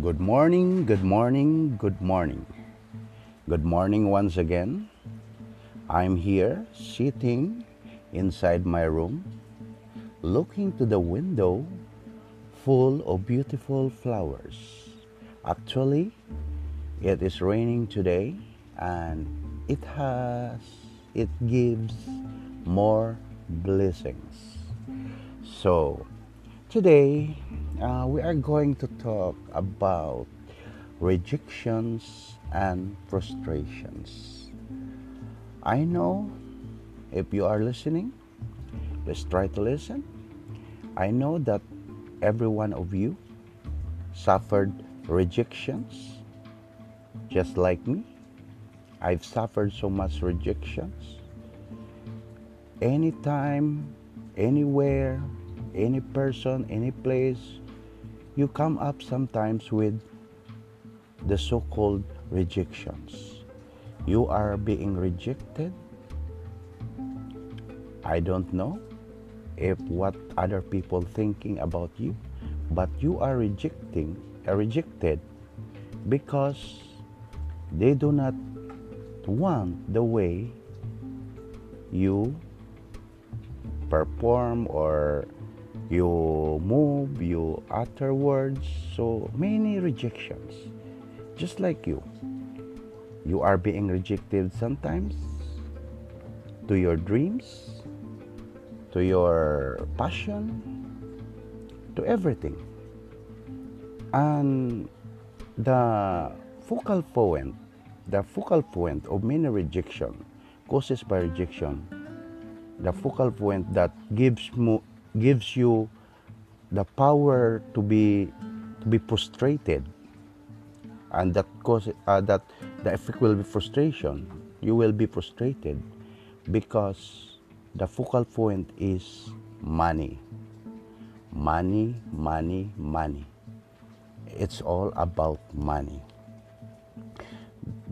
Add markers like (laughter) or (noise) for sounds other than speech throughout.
Good morning, good morning, good morning. Good morning once again. I'm here sitting inside my room, looking to the window full of beautiful flowers. Actually, it is raining today and it has it gives more blessings. So, today uh, we are going to talk about rejections and frustrations. I know if you are listening, let's try to listen. I know that every one of you suffered rejections just like me. I've suffered so much rejections. Anytime, anywhere, any person, any place, you come up sometimes with the so called rejections. You are being rejected. I don't know if what other people thinking about you, but you are rejecting, uh, rejected because they do not want the way you perform or you move, you utter words, so many rejections. Just like you. You are being rejected sometimes to your dreams, to your passion, to everything. And the focal point, the focal point of many rejection, causes by rejection, the focal point that gives mo- gives you the power to be to be frustrated. And that cause uh, that the effect will be frustration. You will be frustrated because the focal point is money. Money money money. It's all about money.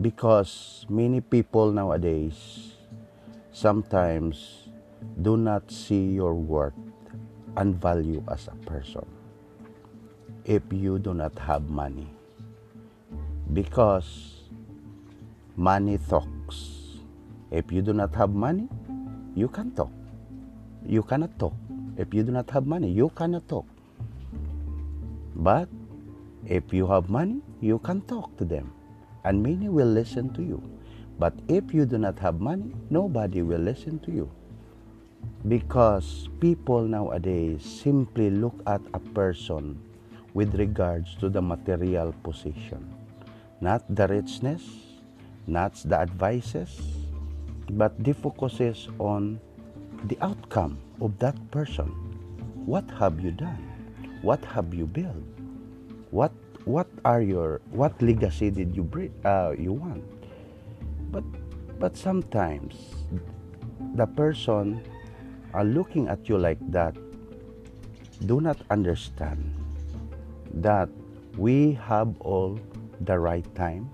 Because many people nowadays sometimes do not see your worth and value as a person. If you do not have money because money talks. If you do not have money you can talk. You cannot talk. If you do not have money you cannot talk. But if you have money you can talk to them and many will listen to you. But if you do not have money nobody will listen to you because people nowadays simply look at a person with regards to the material position, not the richness, not the advices, but the focuses on the outcome of that person. What have you done? What have you built? What what are your what legacy did you bring, uh, you want? But but sometimes the person are looking at you like that do not understand that we have all the right time,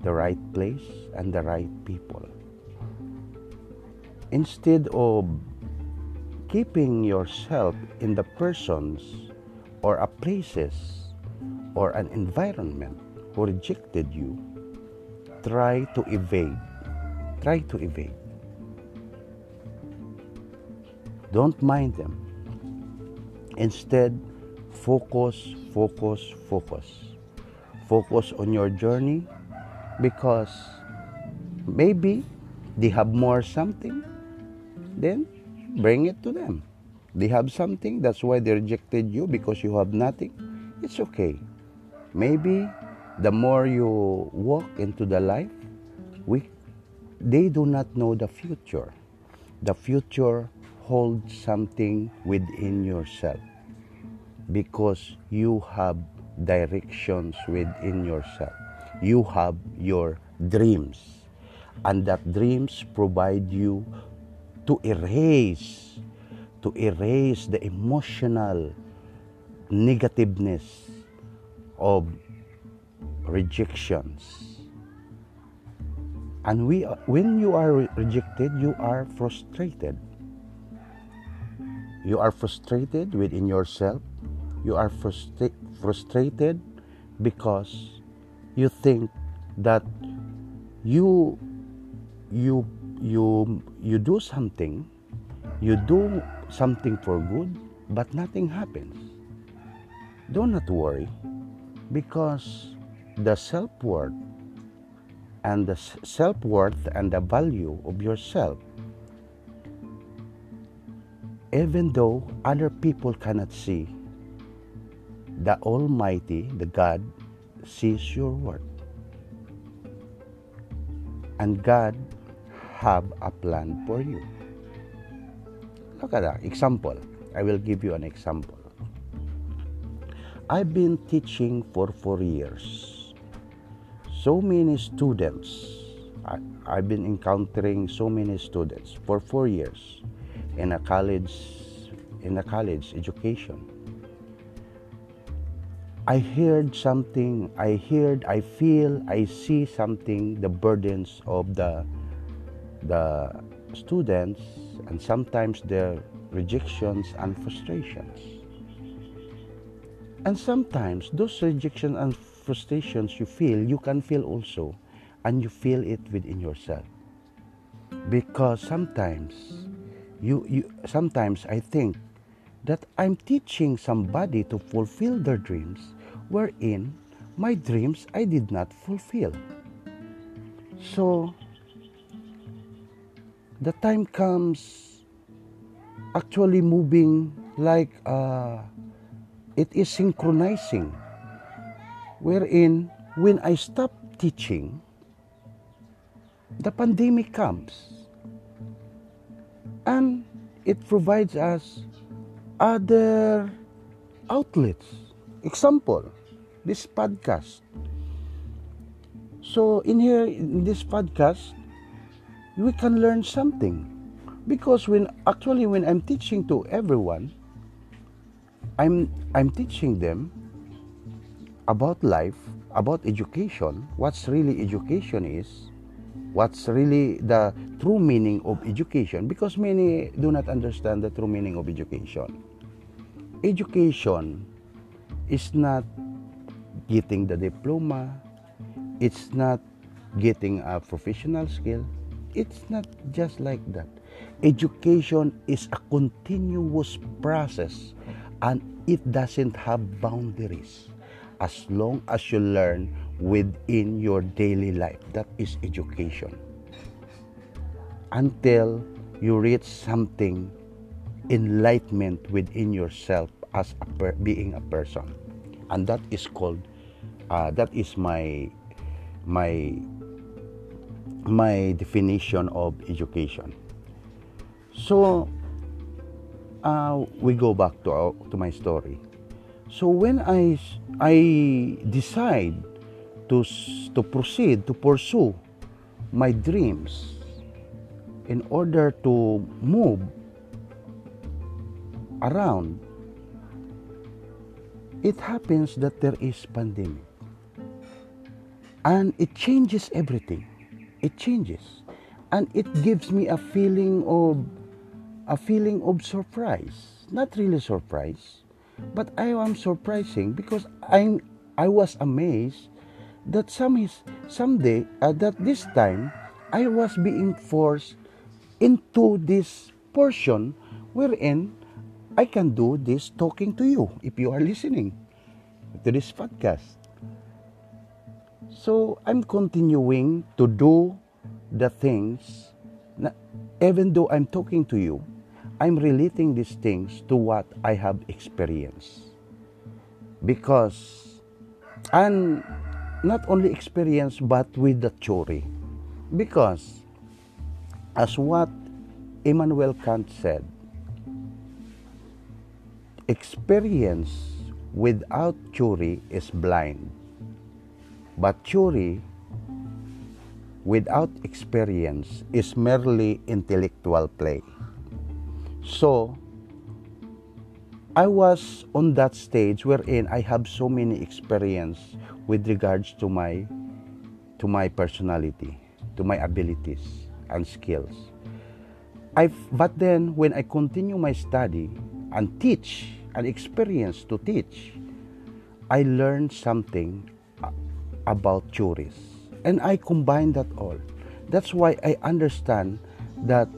the right place, and the right people. Instead of keeping yourself in the persons or a places or an environment who rejected you, try to evade. Try to evade. Don't mind them. Instead, focus, focus, focus. Focus on your journey because maybe they have more something, then bring it to them. They have something, that's why they rejected you because you have nothing. It's okay. Maybe the more you walk into the life, we, they do not know the future. The future hold something within yourself because you have directions within yourself. You have your dreams, and that dreams provide you to erase to erase the emotional negativeness of rejections. And we when you are rejected you are frustrated you are frustrated within yourself. You are frustra- frustrated because you think that you you you you do something you do something for good but nothing happens do not worry because the self-worth and the self-worth and the value of yourself even though other people cannot see the almighty the god sees your work. and god have a plan for you. Look at that example. I will give you an example. I've been teaching for four years. So many students. I, I've been encountering so many students for four years in a college in a college education. I heard something, I heard, I feel, I see something, the burdens of the the students and sometimes their rejections and frustrations. And sometimes those rejections and frustrations you feel, you can feel also, and you feel it within yourself. Because sometimes, you, you sometimes I think that I'm teaching somebody to fulfill their dreams, wherein my dreams I did not fulfill. So, the time comes actually moving like uh, it is synchronizing wherein when I stop teaching, the pandemic comes and it provides us other outlets. Example, this podcast. So in here in this podcast, we can learn something because when actually when I'm teaching to everyone, I'm I'm teaching them about life, about education, what's really education is, what's really the true meaning of education, because many do not understand the true meaning of education. Education is not getting the diploma, it's not getting a professional skill, it's not just like that. Education is a continuous process and it doesn't have boundaries as long as you learn within your daily life. That is education. Until you reach something enlightenment within yourself as a per- being a person, and that is called. Uh, that is my my my definition of education. So uh, we go back to our, to my story. So when I I decide to to proceed to pursue my dreams in order to move around. It happens that there is pandemic. And it changes everything. It changes. And it gives me a feeling of a feeling of surprise. Not really surprise but I am surprising because i'm I was amazed that some is someday uh, that this time I was being forced into this portion wherein I can do this talking to you if you are listening to this podcast. So I'm continuing to do the things, even though I'm talking to you, I'm relating these things to what I have experienced. Because, and not only experience, but with the theory. Because, as what Immanuel Kant said, experience without theory is blind. But theory without experience is merely intellectual play. So, I was on that stage wherein I have so many experience with regards to my to my personality, to my abilities and skills. I but then when I continue my study and teach and experience to teach, I learned something about theories. And I combine that all. That's why I understand that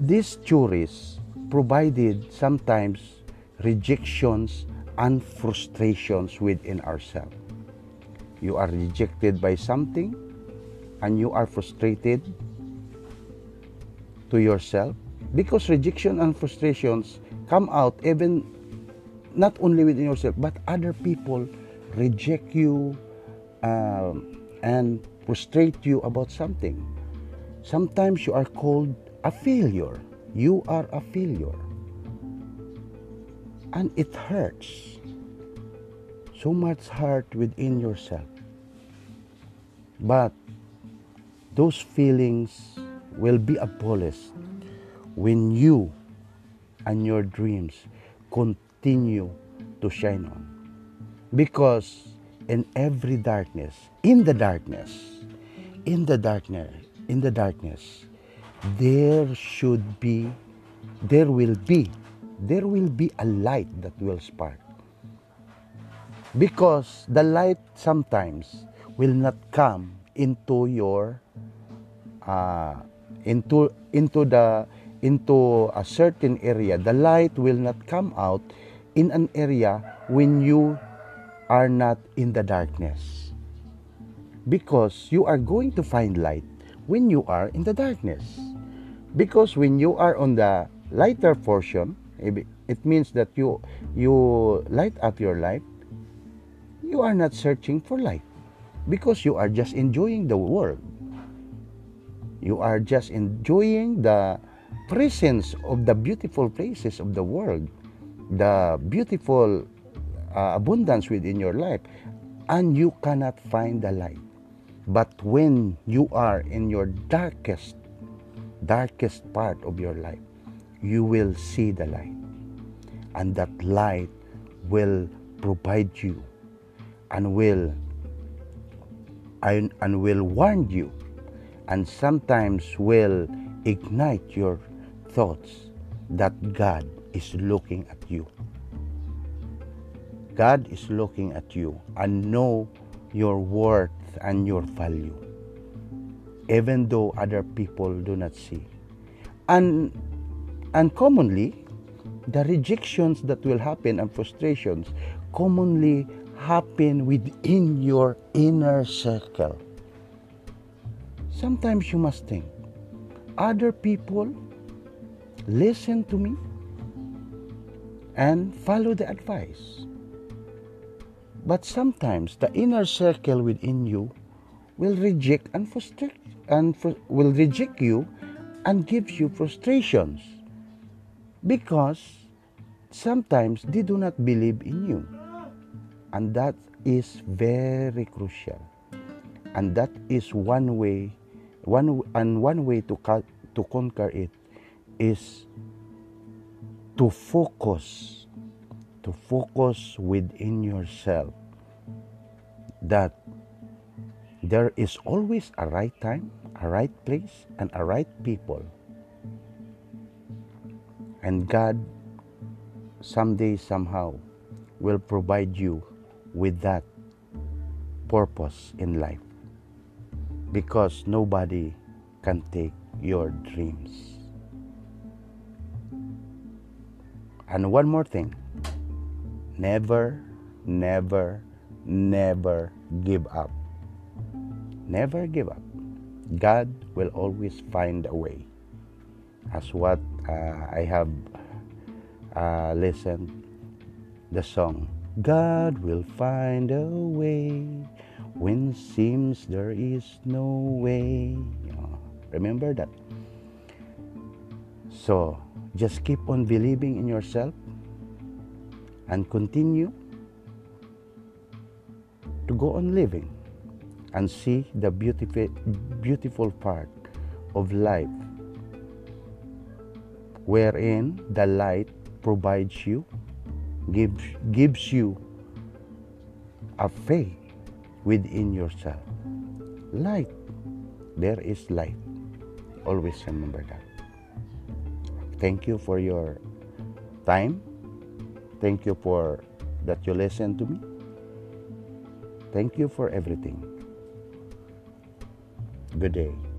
these theories provided sometimes rejections and frustrations within ourselves. You are rejected by something and you are frustrated to yourself. Because rejection and frustrations come out even not only within yourself but other people reject you um, and frustrate you about something. Sometimes you are called a failure. You are a failure. And it hurts so much hurt within yourself but those feelings will be abolished when you and your dreams continue to shine on. Because in every darkness, in the darkness, in the darkness, in the darkness, there should be, there will be, there will be a light that will spark. Because the light sometimes will not come into your, uh, into into the into a certain area, the light will not come out in an area when you are not in the darkness. Because you are going to find light when you are in the darkness. Because when you are on the lighter portion, it means that you you light up your life. You are not searching for light because you are just enjoying the world. You are just enjoying the presence of the beautiful places of the world, the beautiful uh, abundance within your life, and you cannot find the light. But when you are in your darkest, darkest part of your life, you will see the light. And that light will provide you and will and, will warn you and sometimes will ignite your thoughts that God is looking at you. God is looking at you and know your worth and your value, even though other people do not see. And, and commonly, the rejections that will happen and frustrations commonly happen within your inner circle. Sometimes you must think, other people listen to me and follow the advice. But sometimes the inner circle within you will reject and frustrate and fr- will reject you and gives you frustrations because sometimes they do not believe in you. And that is very crucial. And that is one way one and one way to to conquer it is to focus, to focus within yourself that there is always a right time, a right place, and a right people. And God someday, somehow, will provide you with that purpose in life because nobody can take your dreams. And one more thing never, never, never give up. Never give up. God will always find a way. As what uh, I have uh, listened the song, God will find a way when seems there is no way. remember that. So just keep on believing in yourself and continue to go on living and see the beautiful, beautiful part of life wherein the light provides you, gives, gives you a faith within yourself. Light. There is light. Always remember that. Thank you for your time. Thank you for that you listen to me. Thank you for everything. Good day.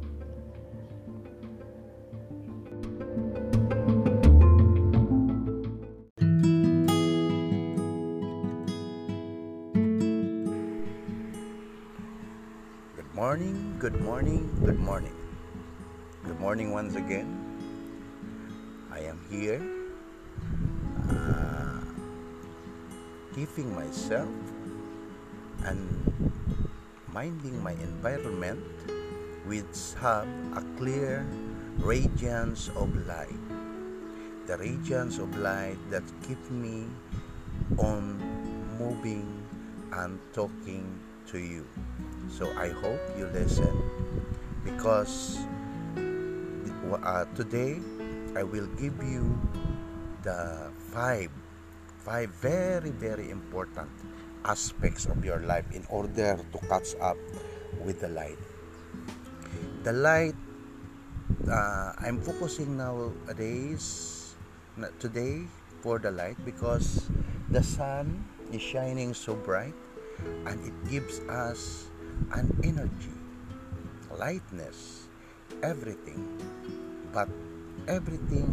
Good morning. Good morning once again. I am here uh, keeping myself and minding my environment which have a clear radiance of light. The radiance of light that keep me on moving and talking to you. So I hope you listen because uh, today I will give you the five five very very important aspects of your life in order to catch up with the light. The light uh, I'm focusing nowadays today for the light because the sun is shining so bright and it gives us an energy, lightness, everything. But everything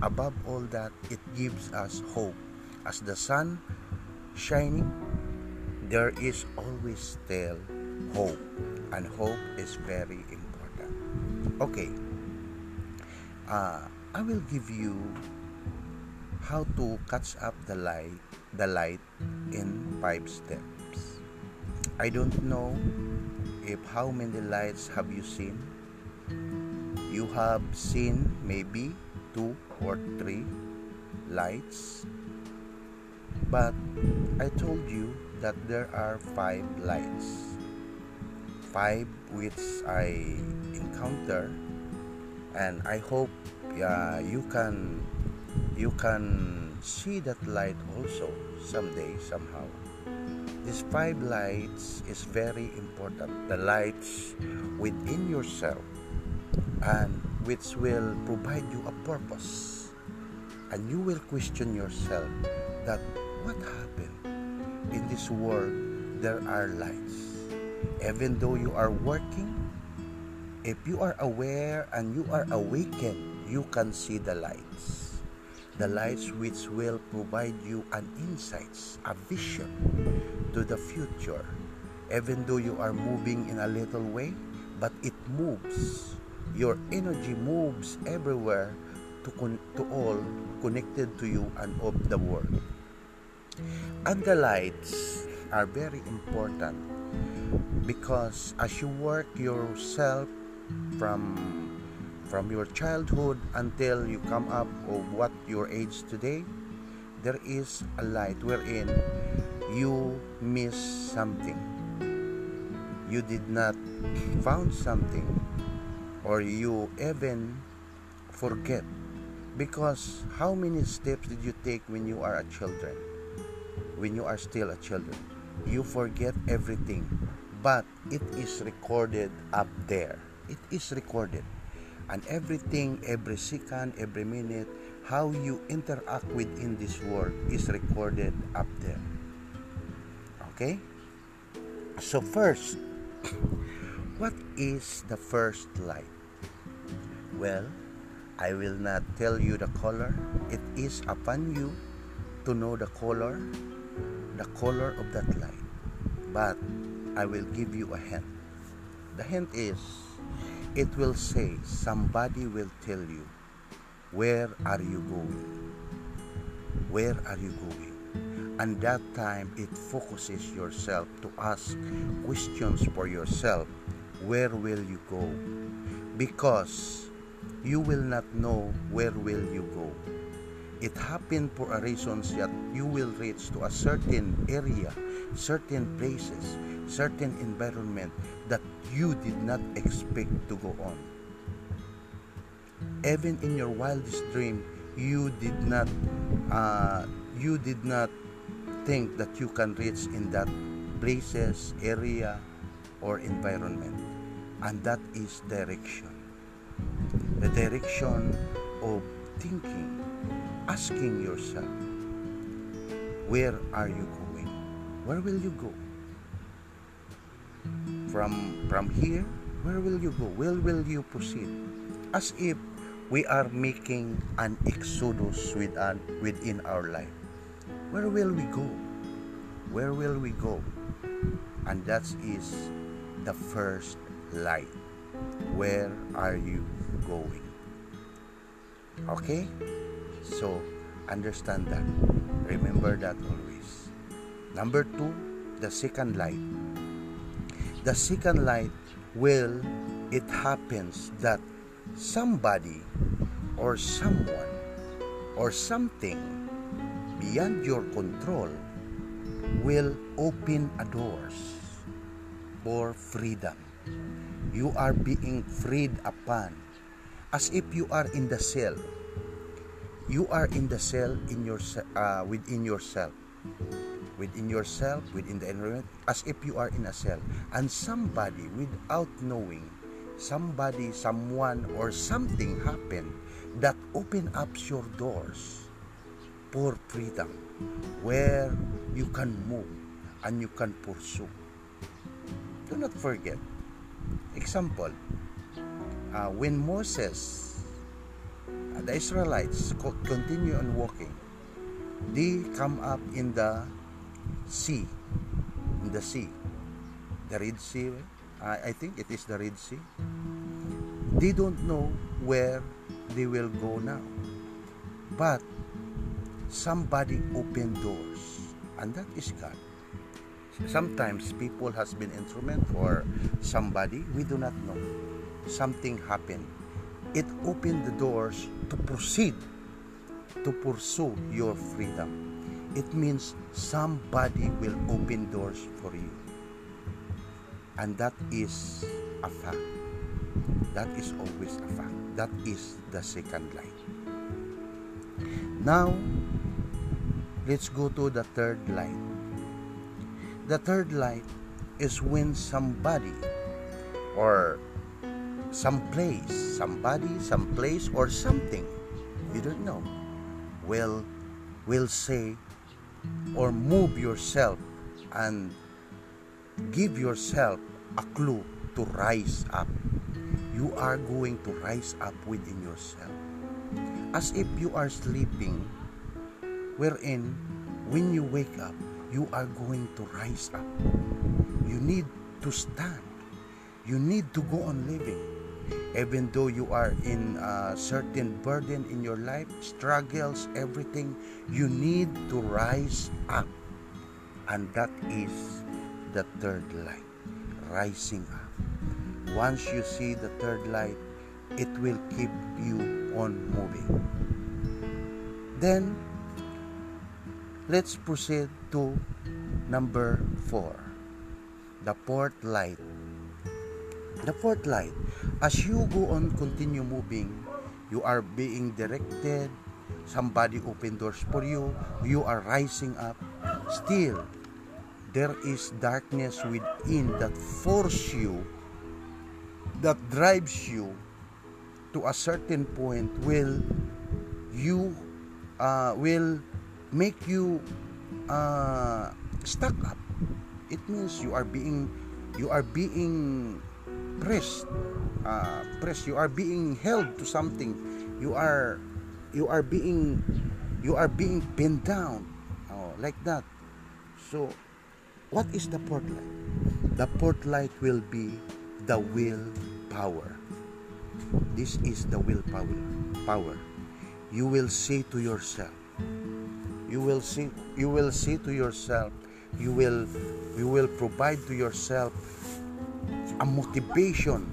above all that, it gives us hope. As the sun shining, there is always still hope, and hope is very important. Okay, uh, I will give you how to catch up the light, the light in five steps. I don't know if how many lights have you seen. You have seen maybe two or three lights but I told you that there are five lights. Five which I encounter and I hope uh, you can you can see that light also someday somehow. These five lights is very important. The lights within yourself and which will provide you a purpose. And you will question yourself that what happened? In this world, there are lights. Even though you are working, if you are aware and you are awakened, you can see the lights. The lights which will provide you an insights, a vision to the future. Even though you are moving in a little way, but it moves. Your energy moves everywhere to, con- to all connected to you and of the world. And the lights are very important because as you work yourself from from your childhood until you come up of what your age today there is a light wherein you miss something you did not found something or you even forget because how many steps did you take when you are a children when you are still a children. You forget everything, but it is recorded up there. It is recorded. And everything, every second, every minute, how you interact within this world is recorded up there. Okay? So, first, (coughs) what is the first light? Well, I will not tell you the color. It is upon you to know the color the color of that light. But I will give you a hint. The hint is it will say somebody will tell you where are you going? Where are you going? And that time it focuses yourself to ask questions for yourself. Where will you go? Because you will not know where will you go it happened for a reason that you will reach to a certain area, certain places, certain environment that you did not expect to go on. Even in your wildest dream, you did not uh, you did not think that you can reach in that places, area, or environment. And that is direction. The direction of thinking, asking yourself, where are you going? Where will you go? from from here where will you go where will you proceed as if we are making an exodus with an, within our life where will we go? Where will we go? And that is the first light where are you going? Okay? So understand that. Remember that always. Number two the second light the second light will it happens that somebody or someone or something beyond your control will open a doors for freedom. You are being freed upon. As if you are in the cell. You are in the cell in your uh, within yourself. Within yourself, within the environment, as if you are in a cell. And somebody, without knowing, somebody, someone, or something happened that open up your doors for freedom, where you can move and you can pursue. Do not forget. Example, uh, when Moses, uh, the Israelites continue on walking, they come up in the sea, in the sea, the Red Sea. I think it is the Red Sea. They don't know where they will go now. But somebody opened doors, and that is God. Sometimes people has been instrument for somebody we do not know. Something happened. It opened the doors to proceed to pursue your freedom it means somebody will open doors for you. And that is a fact. That is always a fact. That is the second light. Now, let's go to the third light. The third light is when somebody or some place, somebody, some place, or something you don't know will will say or move yourself and give yourself a clue to rise up. You are going to rise up within yourself. As if you are sleeping, wherein when you wake up, you are going to rise up. You need to stand. You need to go on living even though you are in a certain burden in your life, struggles, everything, you need to rise up. And that is the third light, rising up. Once you see the third light, it will keep you on moving. Then, let's proceed to number four, the fourth light. The fourth light, as you go on continue moving, you are being directed, somebody open doors for you, you are rising up. Still, there is darkness within that force you, that drives you to a certain point. Will you uh, will make you uh, stuck up. It means you are being you are being pressed uh, pressed. You are being held to something. You are you are being you are being pinned down. Oh, like that. So what is the port light the port light will be the will power this is the will power power. You will say to yourself you will see you will see to yourself you will you will provide to yourself a motivation,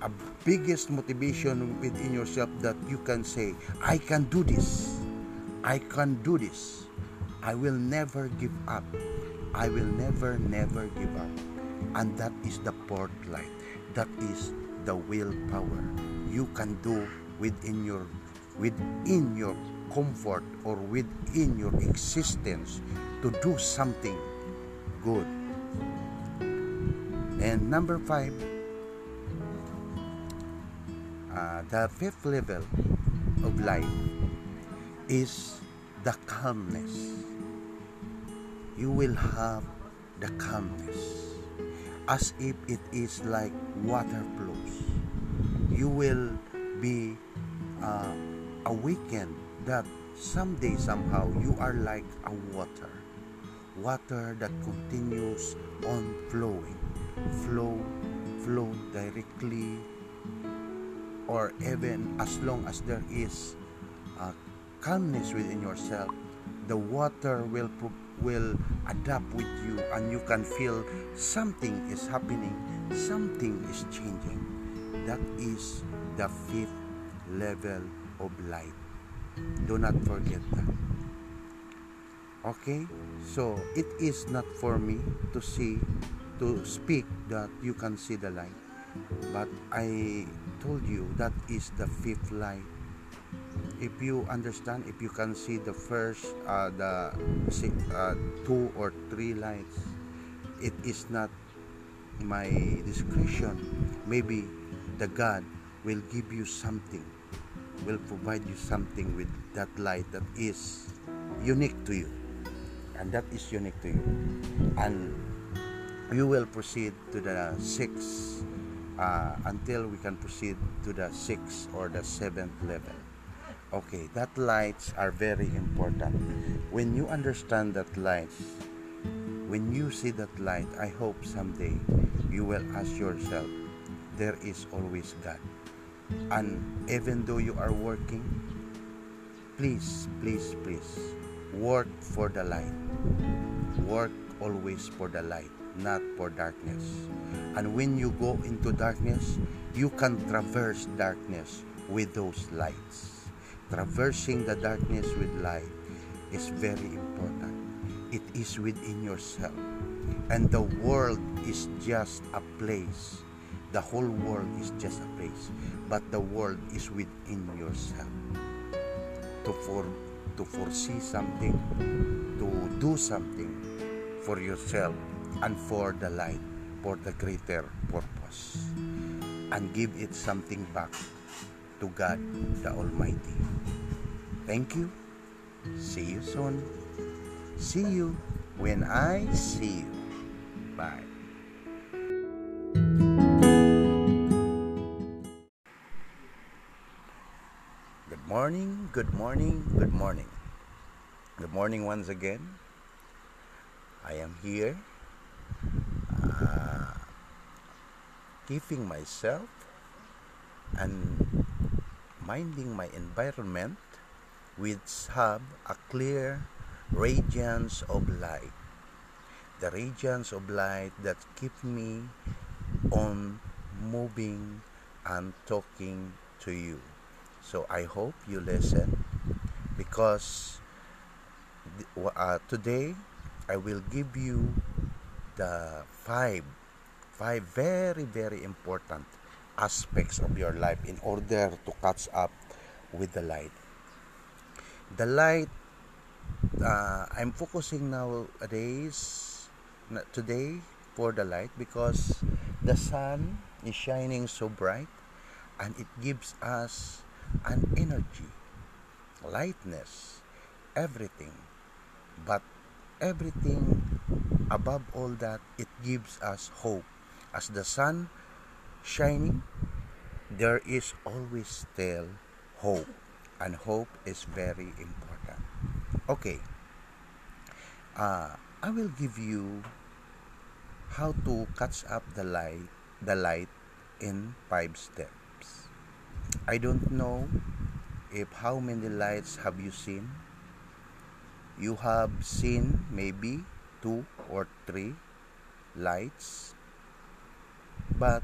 a biggest motivation within yourself that you can say, I can do this. I can do this. I will never give up. I will never, never give up. And that is the port light. That is the willpower. You can do within your within your comfort or within your existence to do something good and number five, uh, the fifth level of life is the calmness. You will have the calmness. as if it is like water flows. You will be uh, awakened that someday somehow you are like a water. Water that continues on flowing. Flow flow directly or even as long as there is uh, calmness within yourself the water will will adapt with you and you can feel something is happening something is changing. That is the fifth level of light do not forget that. Okay? So it is not for me to see to speak that you can see the light. But i told you that is the fifth light. If you understand if you can see the first uh, the uh, two or three lights it is not my discretion. Maybe the god will give you something will provide you something with that light that is unique to you. And that is unique to you. And you will proceed to the sixth uh, until we can proceed to the sixth or the seventh level. Okay that lights are very important. When you understand that lights when you see that light i hope someday you will ask yourself there is always god and even though you are working please please please work for the light. Work always for the light not for darkness. And when you go into darkness you can traverse darkness with those lights. Traversing the darkness with light is very important. It is within yourself. And the world is just a place the whole world is just a place but the world is within yourself. To for to foresee something to do something for yourself and for the light for the greater purpose. And give it something back to God the Almighty. Thank you. See you soon. See you when I see you. Bye morning, good morning, good morning. Good morning once again. I am here uh, keeping myself and minding my environment which have a clear radiance of light. The radiance of light that keep me on moving and talking to you. So I hope you listen because uh, today I will give you the five five very very important aspects of your life in order to catch up with the light. The light uh, I'm focusing nowadays today for the light because the sun is shining so bright and it gives us and energy, lightness, everything. But everything above all that, it gives us hope. As the sun shining, there is always still hope. And hope is very important. Okay. Uh, I will give you how to catch up the light the light in five steps. I don't know if how many lights have you seen. You have seen maybe two or three lights. But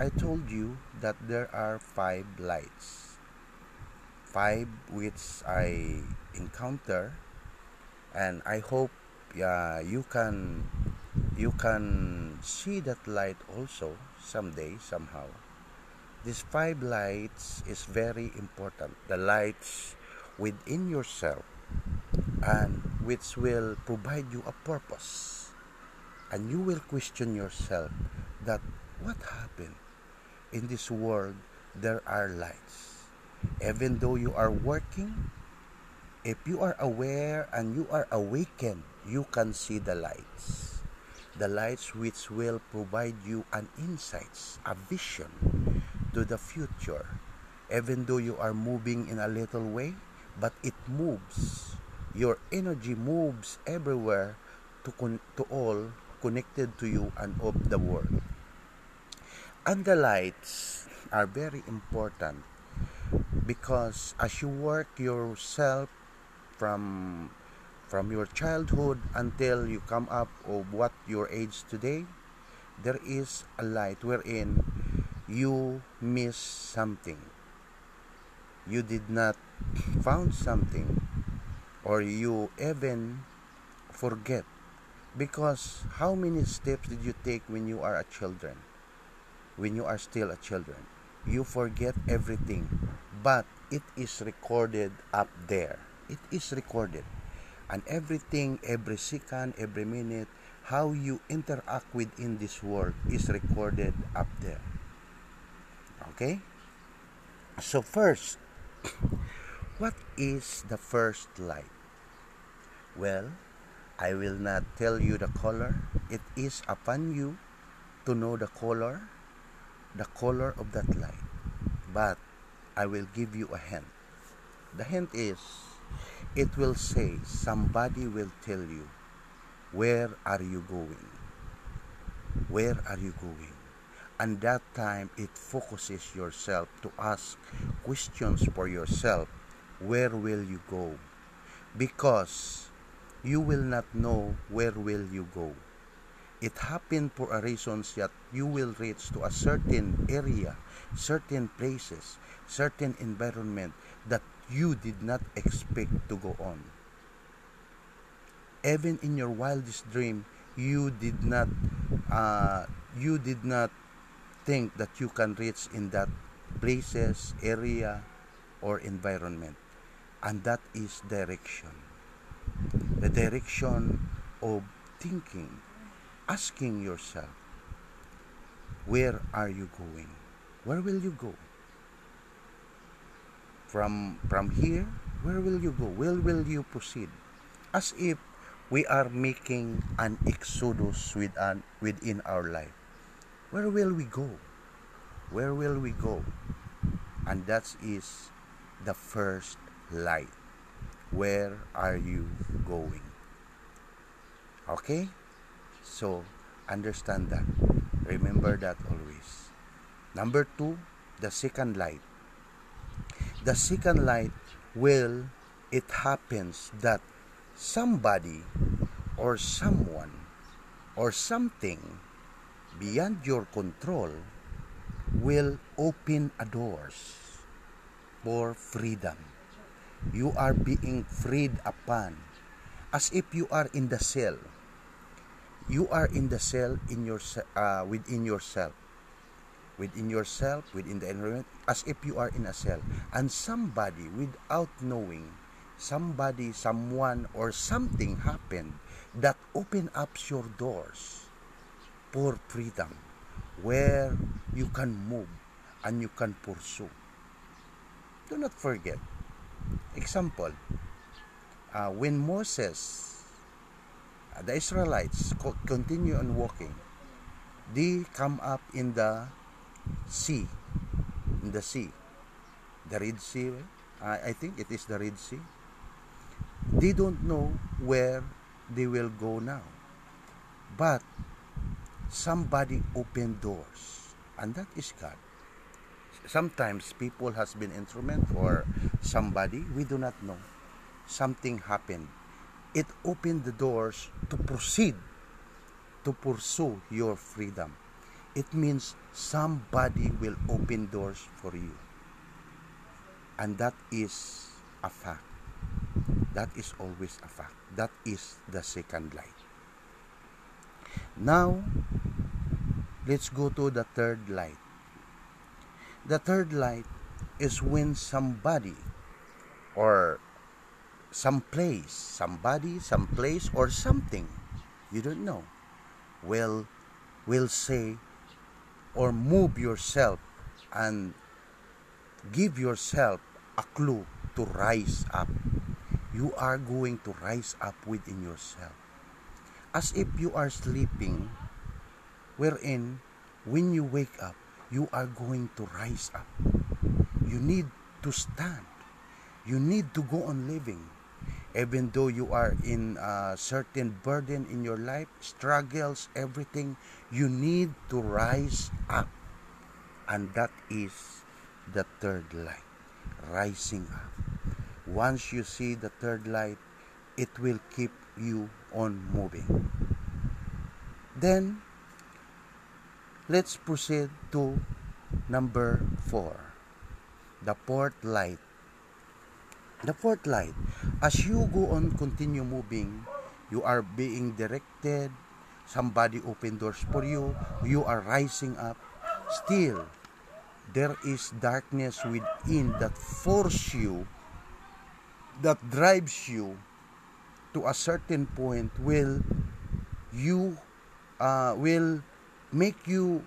I told you that there are five lights. Five which I encounter and I hope uh, you can you can see that light also someday somehow these five lights is very important. The lights within yourself and which will provide you a purpose. And you will question yourself that what happened in this world there are lights. Even though you are working, if you are aware and you are awakened, you can see the lights. the lights which will provide you an insights, a vision to the future. Even though you are moving in a little way, but it moves. Your energy moves everywhere to, con- to all connected to you and of the world. And the lights are very important because as you work yourself from from your childhood until you come up of what your age today there is a light wherein you miss something. You did not found something or you even forget. Because how many steps did you take when you are a children? When you are still a children you forget everything but it is recorded up there. It is recorded. And everything every second every minute how you interact within this world is recorded up there okay so first what is the first light well i will not tell you the color it is upon you to know the color the color of that light. But I will give you a hint. The hint is it will say somebody will tell you where are you going? Where are you going? And that time it focuses yourself to ask questions for yourself. Where will you go? Because you will not know where will you go it happened for a reason that you will reach to a certain area, certain places, certain environment that you did not expect to go on. Even in your wildest dream, you did not uh, you did not think that you can reach in that places, area, or environment. And that is direction. The direction of thinking, asking yourself, where are you going? Where will you go? From, from here, where will you go? Where will you proceed? As if we are making an exodus with an, within our life. Where will we go? Where will we go? And that is the first light. Where are you going? Okay? So, understand that. Remember that always. Number two, the second light. The second light will, it happens that somebody or someone or something beyond your control will open a doors for freedom. You are being freed upon. As if you are in the cell. You are in the cell in your uh, within yourself. Within yourself within the environment as if you are in a cell. And somebody without knowing somebody someone or something happened that open up your doors for freedom where you can move and you can pursue do not forget example uh, when moses the Israelites continue on walking. They come up in the sea, in the sea, the Red Sea. I, I think it is the Red Sea. They don't know where they will go now, but somebody opened doors, and that is God. Sometimes people has been instrument for somebody we do not know. Something happened it opened the doors to proceed to pursue your freedom. It means somebody will open doors for you. And that is a fact. That is always a fact. That is the second light. Now, let's go to the third light. The third light is when somebody or some place, somebody, some place, or something you don't know will will say or move yourself and give yourself a clue to rise up. You are going to rise up within yourself. as if you are sleeping, wherein when you wake up, you are going to rise up. You need to stand. You need to go on living. Even though you are in a certain burden in your life, struggles, everything, you need to rise up. And that is the third light, rising up. Once you see the third light, it will keep you on moving. Then, let's proceed to number four, the fourth light. The fourth light, as you go on continue moving, you are being directed, somebody open doors for you, you are rising up, still there is darkness within that force you that drives you to a certain point. Will you uh, will make you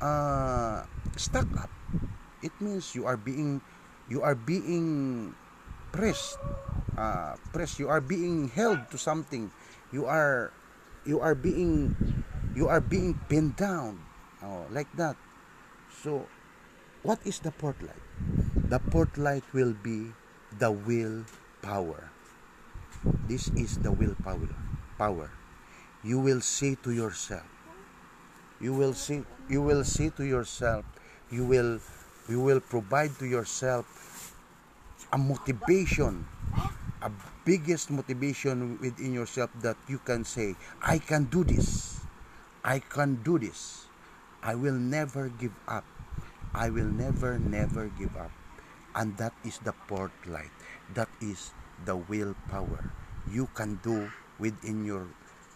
uh, stuck up it means you are being you are being pressed uh, pressed you are being held to something you are you are being you are being pinned down oh, like that so what is the port light the port light will be the will power. This is the willpower. Power. You will say to yourself. You will see. You will say to yourself. You will. You will provide to yourself a motivation, a biggest motivation within yourself that you can say, "I can do this. I can do this. I will never give up. I will never, never give up." And that is the port light that is the willpower you can do within your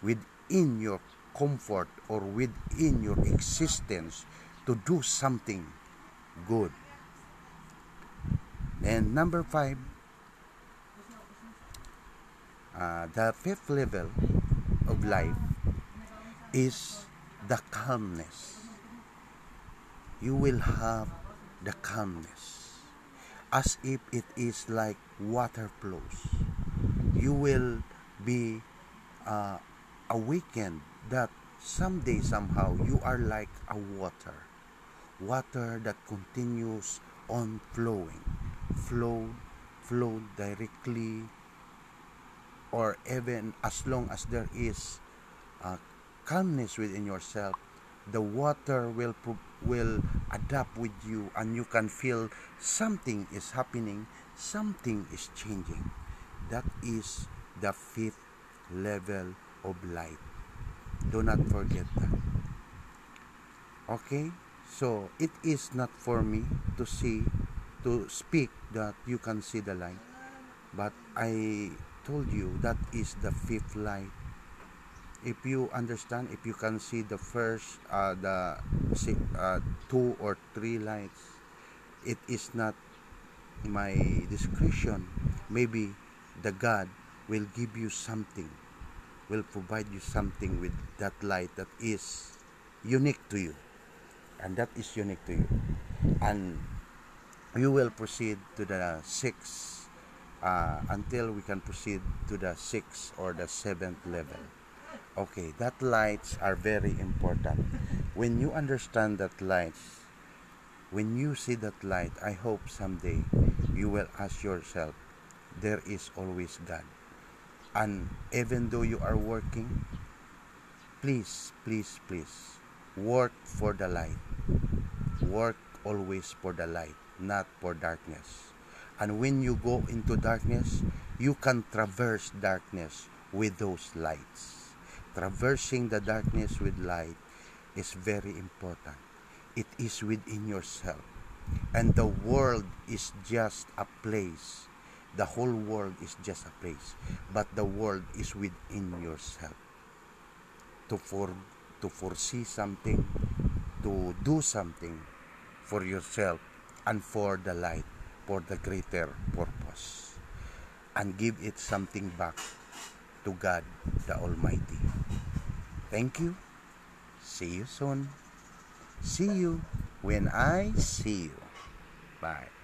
within your comfort or within your existence to do something good. And number five uh, the fifth level of life is the calmness. You will have the calmness. As if it is like water flows. You will be uh, awakened that someday somehow you are like a water. Water that continues on flowing. Flow, flow directly or even as long as there is uh, calmness within yourself, the water will will adapt with you and you can feel something is happening, something is changing. That is the fifth level of light. Do not forget that. Okay? So, it is not for me to see, to speak that you can see the light. But I told you that is the fifth light if you understand if you can see the first uh, the uh, two or three lights it is not my discretion maybe the god will give you something will provide you something with that light that is unique to you. And that is unique to you. And you will proceed to the sixth uh, until we can proceed to the sixth or the seventh level. Okay that lights are very important. When you understand that lights when you see that light i hope someday you will ask yourself there is always god and even though you are working please please please work for the light work always for the light not for darkness and when you go into darkness you can traverse darkness with those lights traversing the darkness with light is very important. It is within yourself. And the world is just a place. The whole world is just a place. But the world is within yourself. To, for, to foresee something, to do something for yourself and for the light, for the greater purpose. And give it something back to God the Almighty. Thank you. See you soon. See you when I see you. Bye.